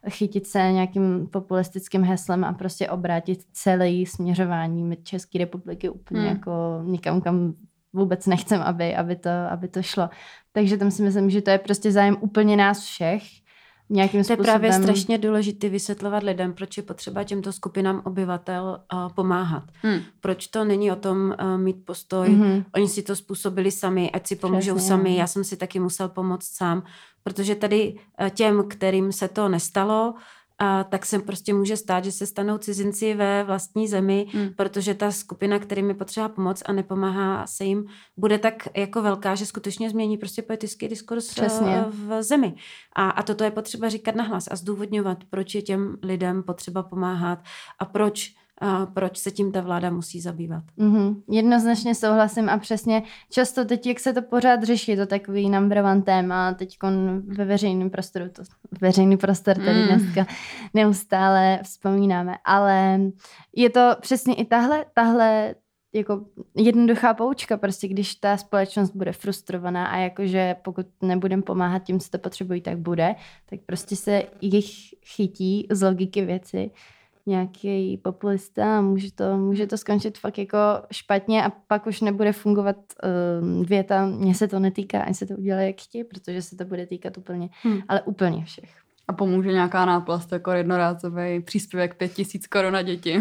chytit se nějakým populistickým heslem a prostě obrátit celé směřování České republiky úplně hmm. jako nikam, kam vůbec nechcem, aby, aby, to, aby to šlo. Takže tam si myslím, že to je prostě zájem úplně nás všech, nějakým způsobem. To je právě strašně důležité vysvětlovat lidem, proč je potřeba těmto skupinám obyvatel uh, pomáhat. Hmm. Proč to není o tom uh, mít postoj, hmm. oni si to způsobili sami, ať si pomůžou Přesně. sami, já jsem si taky musel pomoct sám, protože tady uh, těm, kterým se to nestalo, a tak se prostě může stát, že se stanou cizinci ve vlastní zemi, hmm. protože ta skupina, kterým je potřeba pomoc a nepomáhá se jim, bude tak jako velká, že skutečně změní prostě politický diskurs Přesně. v zemi. A, a toto je potřeba říkat nahlas a zdůvodňovat, proč je těm lidem potřeba pomáhat a proč a proč se tím ta vláda musí zabývat. Mm-hmm. Jednoznačně souhlasím a přesně často teď, jak se to pořád řeší, to takový number one téma, teď ve veřejném prostoru, to veřejný prostor tady mm. dneska neustále vzpomínáme, ale je to přesně i tahle, tahle jako jednoduchá poučka, prostě když ta společnost bude frustrovaná a jakože pokud nebudeme pomáhat tím, co to potřebují, tak bude, tak prostě se jich chytí z logiky věci nějaký populista a může to, může to skončit fakt jako špatně a pak už nebude fungovat uh, věta, mně se to netýká, ani se to udělá jak chtějí, protože se to bude týkat úplně, hmm. ale úplně všech. A pomůže nějaká náplast jako jednorázový příspěvek 5000 korun na děti?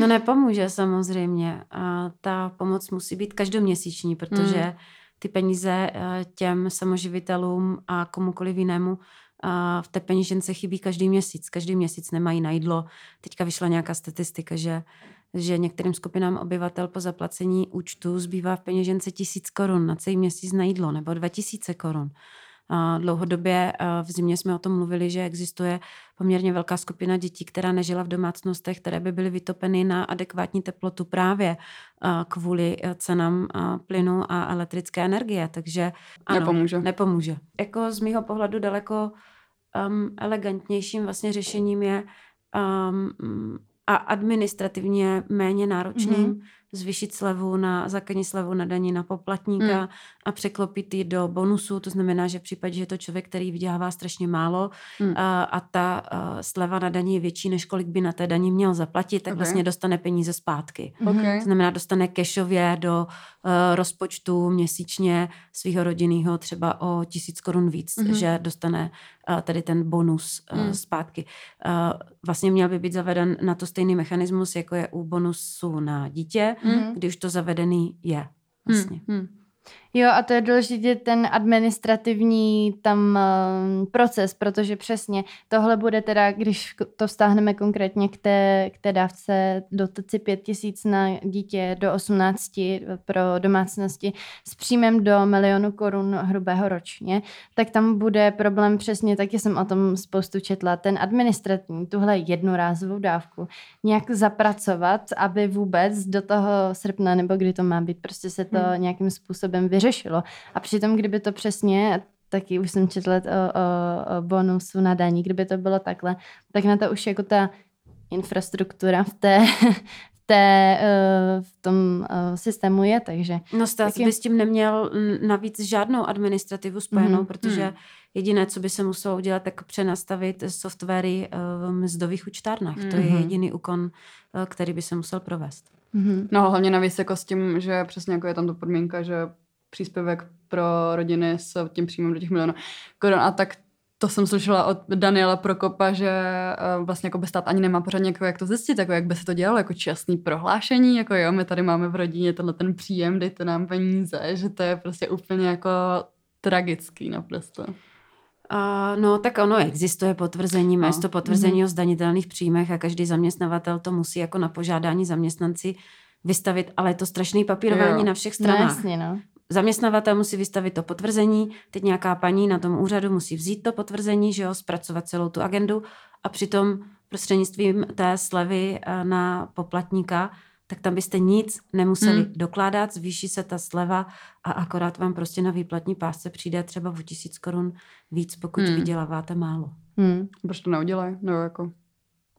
No nepomůže samozřejmě. A ta pomoc musí být každoměsíční, protože hmm. ty peníze eh, těm samoživitelům a komukoliv jinému a v té peněžence chybí každý měsíc. Každý měsíc nemají na jídlo. Teďka vyšla nějaká statistika, že, že některým skupinám obyvatel po zaplacení účtu zbývá v peněžence tisíc korun na celý měsíc na jídlo nebo dva tisíce korun. Dlouhodobě v zimě jsme o tom mluvili, že existuje poměrně velká skupina dětí, která nežila v domácnostech, které by byly vytopeny na adekvátní teplotu právě kvůli e, cenám plynu a elektrické energie. Takže ano, nepomůže. nepomůže. Jako z mýho pohledu daleko um, elegantnějším vlastně řešením je um, a administrativně méně náročným mm-hmm zvyšit slevu na základní slevu na daní na poplatníka mm. a překlopit ji do bonusu, to znamená, že v případě, že je to člověk, který vydělává strašně málo mm. a, a ta a sleva na daní je větší, než kolik by na té daní měl zaplatit, tak okay. vlastně dostane peníze zpátky. Okay. To znamená, dostane kešově do uh, rozpočtu měsíčně svého rodinného třeba o tisíc korun víc, mm. že dostane uh, tady ten bonus uh, mm. zpátky. Uh, vlastně měl by být zaveden na to stejný mechanismus, jako je u bonusu na dítě, mm. když to zavedený je. Vlastně. Mm. Jo, a to je důležitě ten administrativní tam uh, proces, protože přesně tohle bude teda, když to vztáhneme konkrétně k té, k té dávce dotaci 5 tisíc na dítě do 18 pro domácnosti s příjmem do milionu korun hrubého ročně, tak tam bude problém přesně, taky jsem o tom spoustu četla, ten administrativní, tuhle jednorázovou dávku nějak zapracovat, aby vůbec do toho srpna, nebo kdy to má být, prostě se to hmm. nějakým způsobem vyřešilo. A přitom, kdyby to přesně taky už jsem četla o, o, o bonusu na daní, kdyby to bylo takhle, tak na to už jako ta infrastruktura v té, v, té, uh, v tom uh, systému je, takže... No stát taky... by s tím neměl navíc žádnou administrativu spojenou, mm-hmm. protože mm. jediné, co by se muselo udělat, tak přenastavit softwary uh, v mzdových účtárnách. Mm-hmm. To je mhm. jediný úkon, uh, který by se musel provést. Mm-hmm. No hlavně navíc jako s tím, že přesně jako je tam ta podmínka, že příspěvek pro rodiny s tím příjmem do těch milionů korun a tak to jsem slyšela od Daniela Prokopa, že uh, vlastně jako by stát ani nemá pořádně jako jak to zjistit, jako jak by se to dělalo, jako čestný prohlášení, jako jo, my tady máme v rodině tenhle ten příjem, dejte nám peníze, že to je prostě úplně jako tragický naprosto. Uh, no, tak ono existuje potvrzení, máš no. to potvrzení mm-hmm. o zdanitelných příjmech a každý zaměstnavatel to musí jako na požádání zaměstnanci vystavit, ale je to strašný papírování jo. na všech stranách. No, jasně, no. Zaměstnavatel musí vystavit to potvrzení, teď nějaká paní na tom úřadu musí vzít to potvrzení, že jo, zpracovat celou tu agendu a přitom prostřednictvím té slevy eh, na poplatníka, tak tam byste nic nemuseli hmm. dokládat, zvýší se ta sleva a akorát vám prostě na výplatní pásce přijde třeba o tisíc korun víc, pokud hmm. vyděláváte málo. Hmm. Proč to neudělají? No jako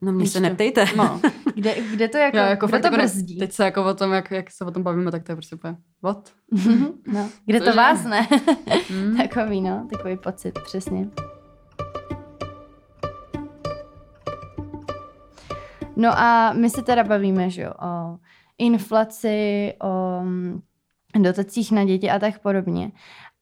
No mě Ještě. se neptejte. No. kde, kde to jako, Já jako kde to jako brzdí? Teď se jako o tom, jak, jak se o tom bavíme, tak to je prostě úplně, what? no. Kde to vás ne? mm. Takový, no, takový pocit, přesně. No a my se teda bavíme, že jo, o inflaci, o mm, dotacích na děti a tak podobně.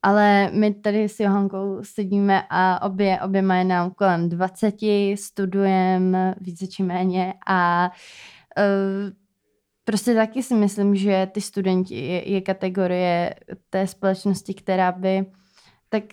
Ale my tady s Johankou sedíme a obě, obě mají nám kolem 20, studujeme více či méně a uh, prostě taky si myslím, že ty studenti je, je kategorie té společnosti, která by tak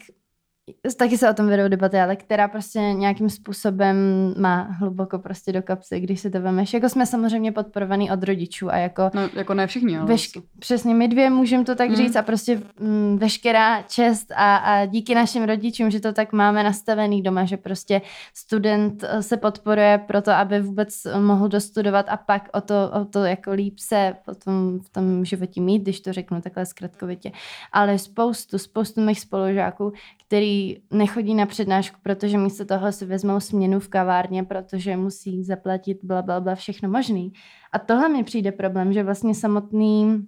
taky se o tom vedou debaty, ale která prostě nějakým způsobem má hluboko prostě do kapsy, když se to vemeš. Jako jsme samozřejmě podporovaný od rodičů a jako... No, jako ne všichni, ale... Vešk- přesně, my dvě můžeme to tak mm. říct a prostě mm, veškerá čest a, a díky našim rodičům, že to tak máme nastavený doma, že prostě student eh, se podporuje pro to, aby vůbec mohl dostudovat a pak o to, o to jako líp se potom v tom životě mít, když to řeknu takhle zkratkovitě. Ale spoustu, spoustu mých spolužáků, který nechodí na přednášku, protože místo toho si vezmou směnu v kavárně, protože musí zaplatit bla, bla, bla, všechno možný. A tohle mi přijde problém, že vlastně samotný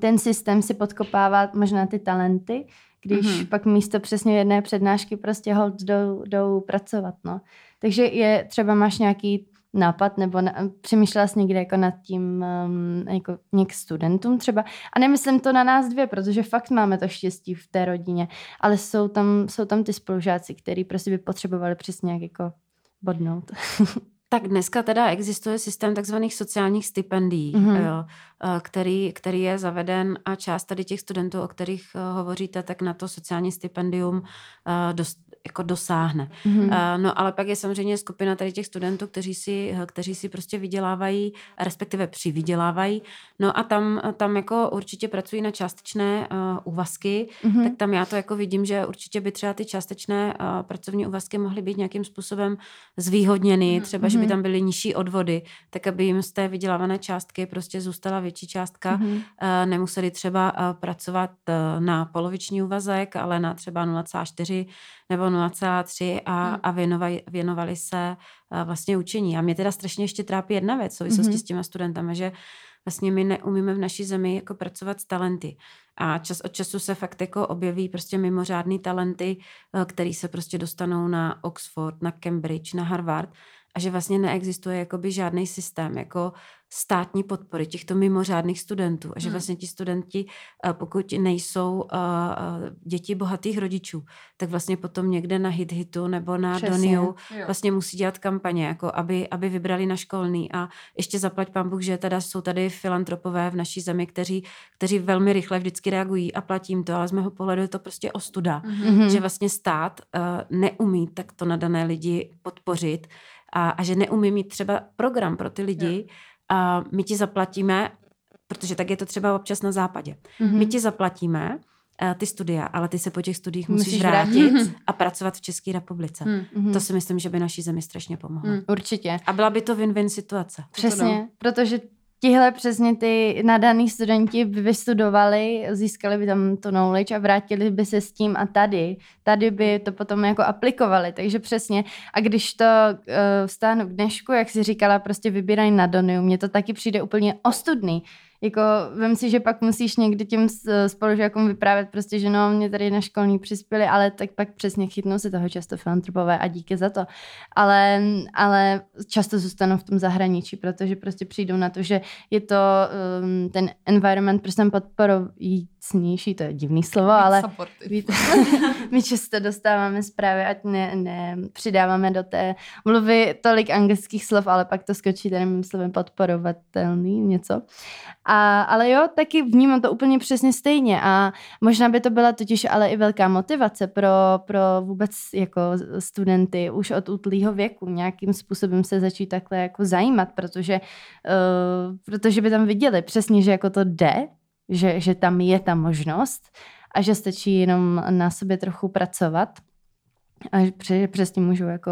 ten systém si podkopává možná ty talenty, když mm-hmm. pak místo přesně jedné přednášky prostě hold jdou, jdou pracovat, no. Takže je třeba máš nějaký nápad, nebo na, přemýšlela jsi někde jako nad tím um, jako něk studentům třeba. A nemyslím to na nás dvě, protože fakt máme to štěstí v té rodině, ale jsou tam, jsou tam ty spolužáci, který prostě by potřebovali přesně jak jako bodnout. Tak dneska teda existuje systém takzvaných sociálních stipendií, mm-hmm. jo, který, který je zaveden a část tady těch studentů, o kterých hovoříte, tak na to sociální stipendium dost, jako dosáhne. Mm-hmm. No ale pak je samozřejmě skupina tady těch studentů, kteří si, kteří si prostě vydělávají, respektive přivydělávají. No a tam, tam jako určitě pracují na částečné uh, úvazky, mm-hmm. tak tam já to jako vidím, že určitě by třeba ty částečné uh, pracovní úvazky mohly být nějakým způsobem zvýhodněny, mm-hmm. třeba, že by mhm. tam byly nižší odvody, tak aby jim z té vydělávané částky prostě zůstala větší částka. Mm-hmm. Uh, nemuseli třeba uh, pracovat uh, na poloviční úvazek, ale na třeba 0,4 nebo 0,3 a, hmm. a věnovali, věnovali se uh, vlastně učení. A mě teda strašně ještě trápí jedna věc v souvislosti mm-hmm. s těma studentama, že vlastně my neumíme v naší zemi jako pracovat s talenty. A čas od času se fakt jako objeví prostě mimořádný talenty, uh, který se prostě dostanou na Oxford, na Cambridge, na Harvard a že vlastně neexistuje jakoby žádný systém jako státní podpory těchto mimořádných studentů a že hmm. vlastně ti studenti, eh, pokud nejsou eh, eh, děti bohatých rodičů, tak vlastně potom někde na hit hitu nebo na Přesně. Doniu vlastně musí dělat kampaně, jako aby, aby vybrali na školný a ještě zaplať pán Bůh, že teda jsou tady filantropové v naší zemi, kteří, kteří velmi rychle vždycky reagují a platím to, ale z mého pohledu je to prostě ostuda, mm-hmm. že vlastně stát neumí takto nadané lidi podpořit a, a že neumí mít třeba program pro ty lidi, a my ti zaplatíme, protože tak je to třeba občas na západě. Mm-hmm. My ti zaplatíme uh, ty studia, ale ty se po těch studiích musíš, musíš vrátit vrátit a pracovat v České republice. Mm-hmm. To si myslím, že by naší zemi strašně pomohlo. Mm, určitě. A byla by to win-win situace. Přesně, protože tihle přesně ty nadaný studenti by vystudovali, získali by tam to knowledge a vrátili by se s tím a tady, tady by to potom jako aplikovali, takže přesně. A když to uh, vstáhnu k dnešku, jak si říkala, prostě vybírají na Doniu, mně to taky přijde úplně ostudný, jako vem si, že pak musíš někdy těm spolužákům vyprávět prostě, že no, mě tady na školní přispěli, ale tak pak přesně chytnou se toho často filantropové a díky za to. Ale, ale často zůstanou v tom zahraničí, protože prostě přijdou na to, že je to um, ten environment prostě podporujícnější, to je divný slovo, ale víte, my často dostáváme zprávy, ať ne, ne přidáváme do té mluvy tolik anglických slov, ale pak to skočí tady slovem podporovatelný něco. A, ale jo, taky vnímám to úplně přesně stejně a možná by to byla totiž ale i velká motivace pro, pro vůbec jako studenty už od útlýho věku nějakým způsobem se začít takhle jako zajímat, protože, uh, protože by tam viděli přesně, že jako to jde, že, že tam je ta možnost a že stačí jenom na sobě trochu pracovat. A přesně můžu jako,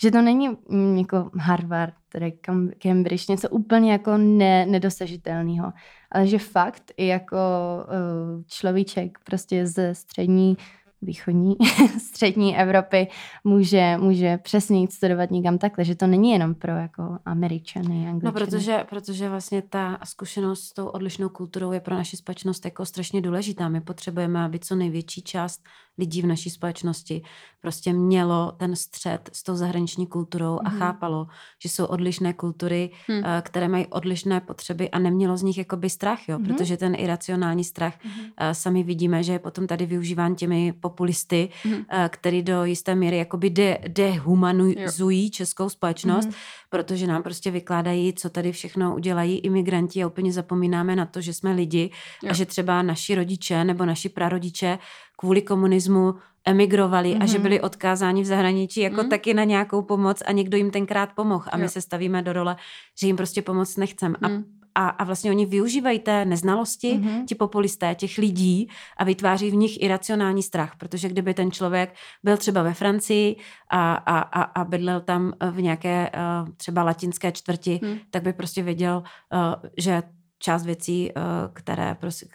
že to není mm, jako Harvard, tedy Cambridge, něco úplně jako ne, nedosažitelného, ale že fakt i jako uh, človíček prostě ze střední východní, střední Evropy může, může přesně jít studovat někam takhle, že to není jenom pro jako Američany, no, Angličany. No, protože, protože vlastně ta zkušenost s tou odlišnou kulturou je pro naši společnost jako strašně důležitá. My potřebujeme, aby co největší část lidí v naší společnosti prostě mělo ten střed s tou zahraniční kulturou a mhm. chápalo, že jsou odlišné kultury, mm. které mají odlišné potřeby a nemělo z nich jakoby strach, jo, mm. protože ten iracionální strach, mm. sami vidíme, že je potom tady využíván těmi populisty, mm. který do jisté míry jakoby de, dehumanizují českou společnost, mm. protože nám prostě vykládají, co tady všechno udělají imigranti a úplně zapomínáme na to, že jsme lidi jo. a že třeba naši rodiče nebo naši prarodiče kvůli komunismu emigrovali mm-hmm. a že mhm. byli odkázáni v zahraničí jako mm. taky na nějakou pomoc a někdo jim tenkrát pomohl a my jo. se stavíme do role, že jim prostě pomoc nechcem. Mm. A mhm. a, a vlastně oni využívají té neznalosti, mm-hmm. ti populisté, těch lidí a vytváří v nich iracionální strach, protože kdyby ten člověk byl třeba ve Francii a, a, a, a bydlel tam v nějaké uh, třeba latinské čtvrti, mm. tak by prostě věděl, uh, že část věcí, které prostě,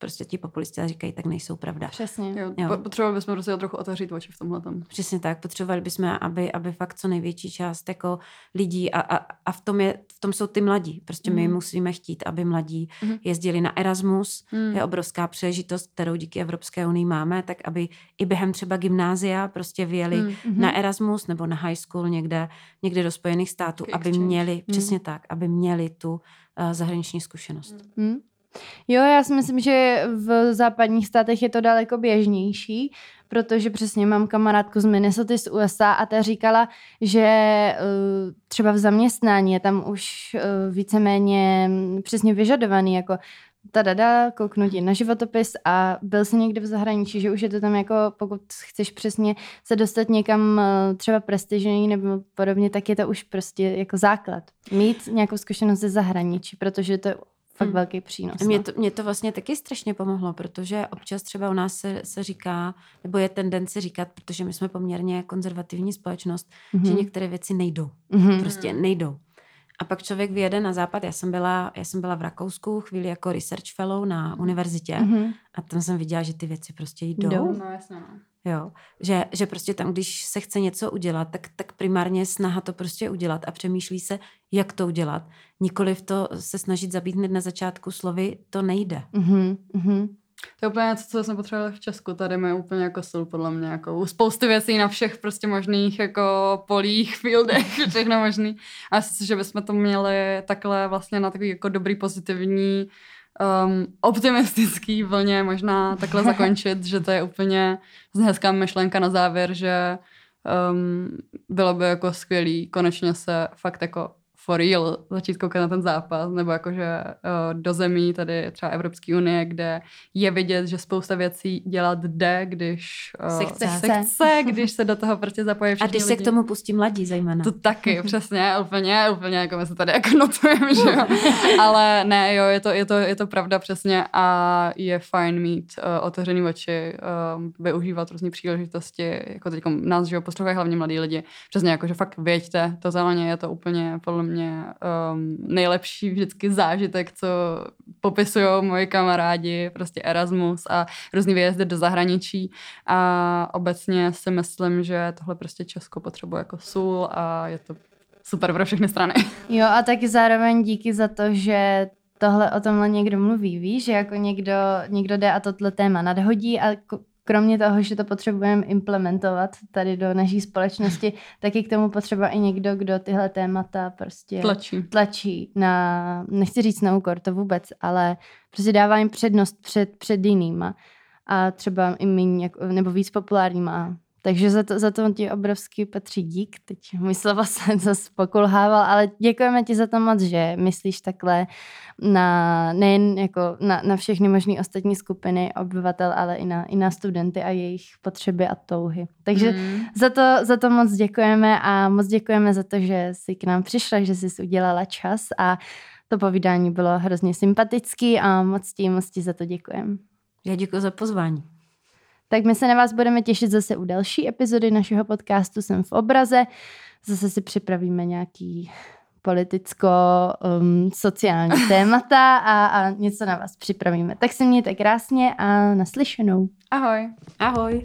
prostě ti populisti říkají, tak nejsou pravda. Přesně. Jo, jo. Potřebovali bychom prostě trochu otevřít oči v tomhle. Přesně tak. Potřebovali bychom, aby, aby fakt co největší část jako lidí a, a, a v, tom je, v tom jsou ty mladí. Prostě mm. my mhm. musíme chtít, aby mladí mm. jezdili na Erasmus. Mm. Je obrovská příležitost, kterou díky Evropské unii máme, tak aby i během třeba gymnázia prostě vyjeli mm. na Erasmus nebo na high school někde, někde do Spojených států, aby měli, mm. přesně tak, aby měli tu uh, zahraniční zkušenost. Mm. Jo, já si myslím, že v západních státech je to daleko běžnější, protože přesně mám kamarádku z Minnesota z USA a ta říkala, že uh, třeba v zaměstnání je tam už uh, víceméně přesně vyžadovaný, jako ta dada, kouknutí na životopis a byl jsi někde v zahraničí, že už je to tam jako, pokud chceš přesně se dostat někam uh, třeba prestižní nebo podobně, tak je to už prostě jako základ. Mít nějakou zkušenost ze zahraničí, protože to fakt hmm. velký přínos. Mě no. to, mě to vlastně taky strašně pomohlo, protože občas třeba u nás se, se říká, nebo je tendence říkat, protože my jsme poměrně konzervativní společnost, mm-hmm. že některé věci nejdou. Mm-hmm. Prostě nejdou. A pak člověk vyjede na západ. Já jsem byla, já jsem byla v Rakousku chvíli jako research fellow na univerzitě mm-hmm. a tam jsem viděla, že ty věci prostě jdou. jdou? No jasně, no. Jo, že, že prostě tam, když se chce něco udělat, tak, tak primárně snaha to prostě udělat a přemýšlí se, jak to udělat. Nikoliv to se snažit zabít hned na začátku slovy, to nejde. Mm-hmm, mm-hmm. To je úplně něco, co jsme potřebovali v Česku. Tady my úplně jako jsou podle mě jako spousty věcí na všech prostě možných jako polích, fieldech, všechno možný. A že bychom to měli takhle vlastně na takový jako dobrý pozitivní um, optimistický vlně možná takhle zakončit, že to je úplně hezká myšlenka na závěr, že um, bylo by jako skvělý konečně se fakt jako for real začít koukat na ten zápas, nebo jakože uh, do zemí tady třeba Evropské unie, kde je vidět, že spousta věcí dělat jde, když uh, se, chce. se chce, když se do toho prostě zapojí všichni A když lidi. se k tomu pustí mladí zejména. To taky, přesně, úplně, úplně, jako my se tady jako notujeme, že jo. Ale ne, jo, je to, je to, je to pravda přesně a je fajn mít uh, otevřený oči, uh, využívat různé příležitosti, jako teď nás, že jo, poslouchají hlavně mladí lidi, přesně jako, že fakt věďte, to zeleně je to úplně podle mě mě um, nejlepší vždycky zážitek, co popisují moji kamarádi, prostě Erasmus a různý výjezdy do zahraničí a obecně si myslím, že tohle prostě Česko potřebuje jako sůl a je to super pro všechny strany. Jo a taky zároveň díky za to, že tohle o tomhle někdo mluví, víš, že jako někdo, někdo jde a tohle téma nadhodí a kromě toho, že to potřebujeme implementovat tady do naší společnosti, tak je k tomu potřeba i někdo, kdo tyhle témata prostě tlačí, tlačí na, nechci říct na úkor, to vůbec, ale prostě dává jim přednost před, před jinýma. A třeba i méně, nebo víc populárníma takže za to, za to ti obrovský patří dík. Teď můj slova se zase pokulhával, ale děkujeme ti za to moc, že myslíš takhle na, nejen jako na, na všechny možné ostatní skupiny obyvatel, ale i na, i na studenty a jejich potřeby a touhy. Takže mm. za, to, za to moc děkujeme a moc děkujeme za to, že jsi k nám přišla, že jsi udělala čas a to povídání bylo hrozně sympatický a moc ti, moc ti za to děkujeme. Já děkuji za pozvání. Tak my se na vás budeme těšit zase u další epizody našeho podcastu Jsem v obraze. Zase si připravíme nějaký politicko-sociální um, témata a, a něco na vás připravíme. Tak se mějte krásně a naslyšenou. Ahoj. Ahoj.